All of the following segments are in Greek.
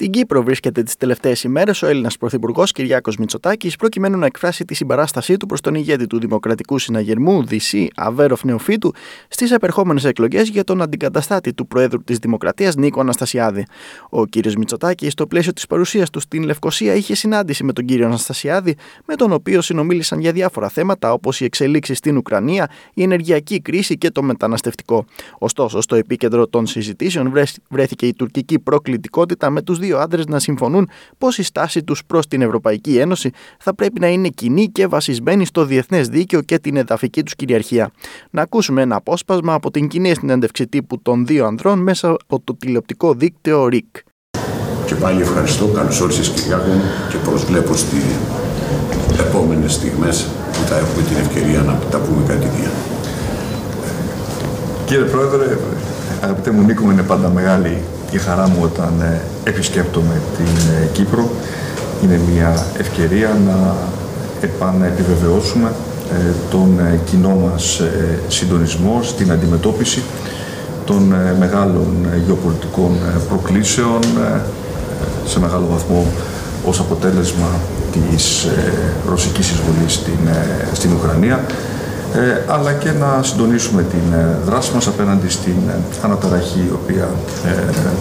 Στην Κύπρο βρίσκεται τις τελευταίες ημέρες ο Έλληνας Πρωθυπουργός Κυριάκος Μητσοτάκης προκειμένου να εκφράσει τη συμπαράστασή του προς τον ηγέτη του Δημοκρατικού Συναγερμού, Δυσί Αβέροφ Νεοφύτου, στις επερχόμενες εκλογές για τον αντικαταστάτη του Προέδρου της Δημοκρατίας Νίκο Αναστασιάδη. Ο κ. Μητσοτάκη, στο πλαίσιο της παρουσίας του στην Λευκοσία, είχε συνάντηση με τον κ. Αναστασιάδη, με τον οποίο συνομίλησαν για διάφορα θέματα όπως οι εξελίξεις στην Ουκρανία, η ενεργειακή κρίση και το μεταναστευτικό. Ωστόσο, στο επίκεντρο των συζητήσεων βρέθηκε η τουρκική προκλητικότητα με τους δύο δύο άντρες να συμφωνούν πως η στάση τους προς την Ευρωπαϊκή Ένωση θα πρέπει να είναι κοινή και βασισμένη στο διεθνές δίκαιο και την εδαφική τους κυριαρχία. Να ακούσουμε ένα απόσπασμα από την κοινή συνέντευξη τύπου των δύο ανδρών μέσα από το τηλεοπτικό δίκτυο RIC. Και πάλι ευχαριστώ. Καλώς όρισες, Κυριάκο, και προσβλέπω στις επόμενες στιγμές που θα έχουμε την ευκαιρία να τα πούμε κατηδία. Κύριε Πρόεδρε, αγαπητέ μου Νίκο, είναι πάντα μεγάλη η χαρά μου όταν ε, επισκέπτομαι την ε, Κύπρο. Είναι μια ευκαιρία να επαναεπιβεβαιώσουμε ε, τον κοινό μας συντονισμό στην αντιμετώπιση των μεγάλων γεωπολιτικών προκλήσεων σε μεγάλο βαθμό ως αποτέλεσμα της ρωσικής εισβολής στην, στην Ουκρανία ε, αλλά και να συντονίσουμε την ε, δράση μας απέναντι στην ε, αναταραχή η οποία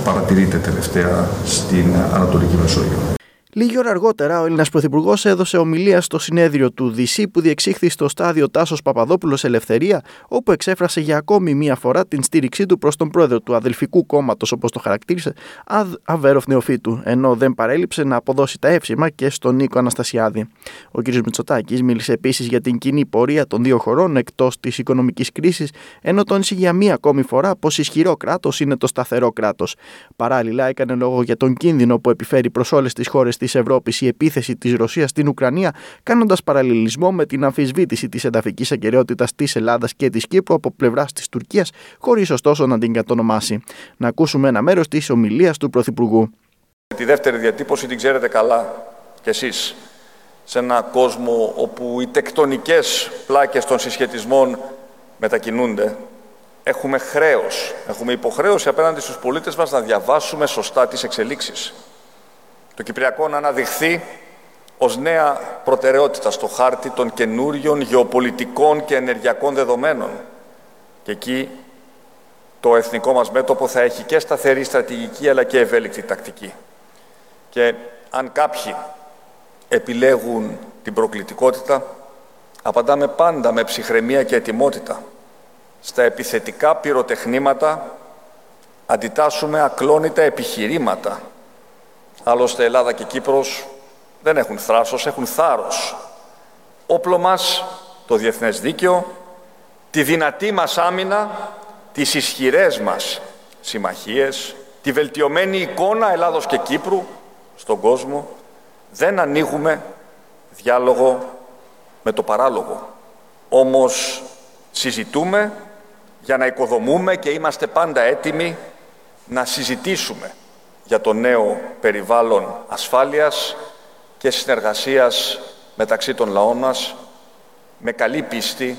παρατηρείται τελευταία στην Ανατολική Μεσόγειο. Λίγη ώρα αργότερα, ο Έλληνας Πρωθυπουργός έδωσε ομιλία στο συνέδριο του DC που διεξήχθη στο στάδιο Τάσος Παπαδόπουλος Ελευθερία, όπου εξέφρασε για ακόμη μία φορά την στήριξή του προς τον πρόεδρο του αδελφικού κόμματος, όπως το χαρακτήρισε, Αβέροφ Νεοφύτου, ενώ δεν παρέλειψε να αποδώσει τα εύσημα και στον Νίκο Αναστασιάδη. Ο κ. Μητσοτάκης μίλησε επίσης για την κοινή πορεία των δύο χωρών εκτός της οικονομικής κρίσης, ενώ τόνισε για μία ακόμη φορά πως ισχυρό κράτος είναι το σταθερό κράτος. Παράλληλα, έκανε λόγο για τον κίνδυνο που επιφέρει προς όλες τις χώρες της της Ευρώπης η επίθεση της Ρωσίας στην Ουκρανία, κάνοντας παραλληλισμό με την αμφισβήτηση της εδαφική αγκαιρεότητα της Ελλάδας και της Κύπρου από πλευράς της Τουρκίας, χωρίς ωστόσο να την κατονομάσει. Να ακούσουμε ένα μέρος της ομιλίας του Πρωθυπουργού. Τη δεύτερη διατύπωση την ξέρετε καλά κι εσείς. Σε ένα κόσμο όπου οι τεκτονικές πλάκες των συσχετισμών μετακινούνται, έχουμε χρέος, έχουμε υποχρέωση απέναντι στους πολίτες μας να διαβάσουμε σωστά τις εξελίξεις το Κυπριακό να αναδειχθεί ως νέα προτεραιότητα στο χάρτη των καινούριων γεωπολιτικών και ενεργειακών δεδομένων. Και εκεί το εθνικό μας μέτωπο θα έχει και σταθερή στρατηγική αλλά και ευέλικτη τακτική. Και αν κάποιοι επιλέγουν την προκλητικότητα, απαντάμε πάντα με ψυχραιμία και ετοιμότητα. Στα επιθετικά πυροτεχνήματα αντιτάσσουμε ακλόνητα επιχειρήματα Άλλωστε Ελλάδα και Κύπρος δεν έχουν θράσος, έχουν θάρρος. Όπλο μας το διεθνές δίκαιο, τη δυνατή μας άμυνα, τις ισχυρές μας συμμαχίες, τη βελτιωμένη εικόνα Ελλάδος και Κύπρου στον κόσμο, δεν ανοίγουμε διάλογο με το παράλογο. Όμως συζητούμε για να οικοδομούμε και είμαστε πάντα έτοιμοι να συζητήσουμε για το νέο περιβάλλον ασφάλειας και συνεργασίας μεταξύ των λαών μας με καλή πίστη,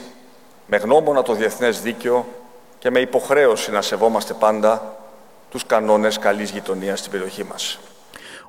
με γνώμονα το διεθνές δίκαιο και με υποχρέωση να σεβόμαστε πάντα τους κανόνες καλής γειτονίας στην περιοχή μας.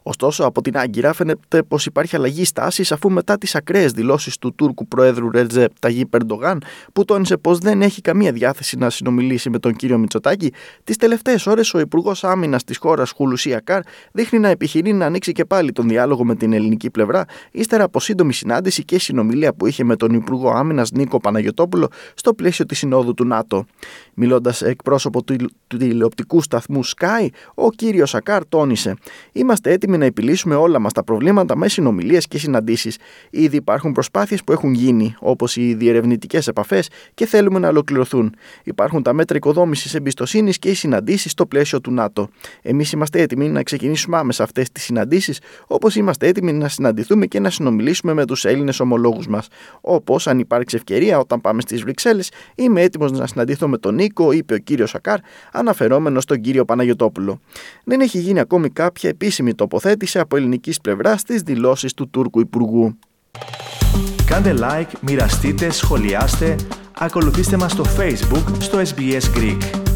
Ωστόσο, από την Άγκυρα φαίνεται πως υπάρχει αλλαγή στάσης αφού μετά τις ακραίες δηλώσεις του Τούρκου Προέδρου Ρέτζε Ταγί Περντογάν, που τόνισε πως δεν έχει καμία διάθεση να συνομιλήσει με τον κύριο Μητσοτάκη, τις τελευταίες ώρες ο Υπουργός Άμυνας της χώρας Χουλουσία Καρ δείχνει να επιχειρεί να ανοίξει και πάλι τον διάλογο με την ελληνική πλευρά, ύστερα από σύντομη συνάντηση και συνομιλία που είχε με τον Υπουργό Άμυνας Νίκο Παναγιοτόπουλο στο πλαίσιο της Συνόδου του ΝΑΤΟ. Μιλώντας εκπρόσωπο του τηλεοπτικού σταθμού Sky, ο κύριος Ακάρ τόνισε: Είμαστε έτοιμοι να επιλύσουμε όλα μας τα προβλήματα με συνομιλίες και συναντήσεις. Ήδη υπάρχουν προσπάθειες που έχουν γίνει, όπως οι διερευνητικές επαφές, και θέλουμε να ολοκληρωθούν. Υπάρχουν τα μέτρα οικοδόμησης εμπιστοσύνης και οι συναντήσεις στο πλαίσιο του ΝΑΤΟ. Εμείς είμαστε έτοιμοι να ξεκινήσουμε άμεσα αυτές τις συναντήσεις, όπως είμαστε έτοιμοι να συναντηθούμε και να συνομιλήσουμε με τους Έλληνες ομολόγους μας. Όπως, αν υπάρξει ευκαιρία όταν πάμε στις Βρυξέλλες, είμαι έτοιμος να συναντηθώ με τον Νίκο, είπε ο κύριος Σακάρ, αναφερόμενος στον κύριο Παναγιοτόπουλο. Δεν έχει γίνει ακόμη κάποια επίσημη τοποθέτηση από ελληνικής πλευράς στι δηλώσεις του Τούρκου Υπουργού. Κάντε like, μοιραστείτε, σχολιάστε, ακολουθήστε μας στο Facebook στο SBS Greek.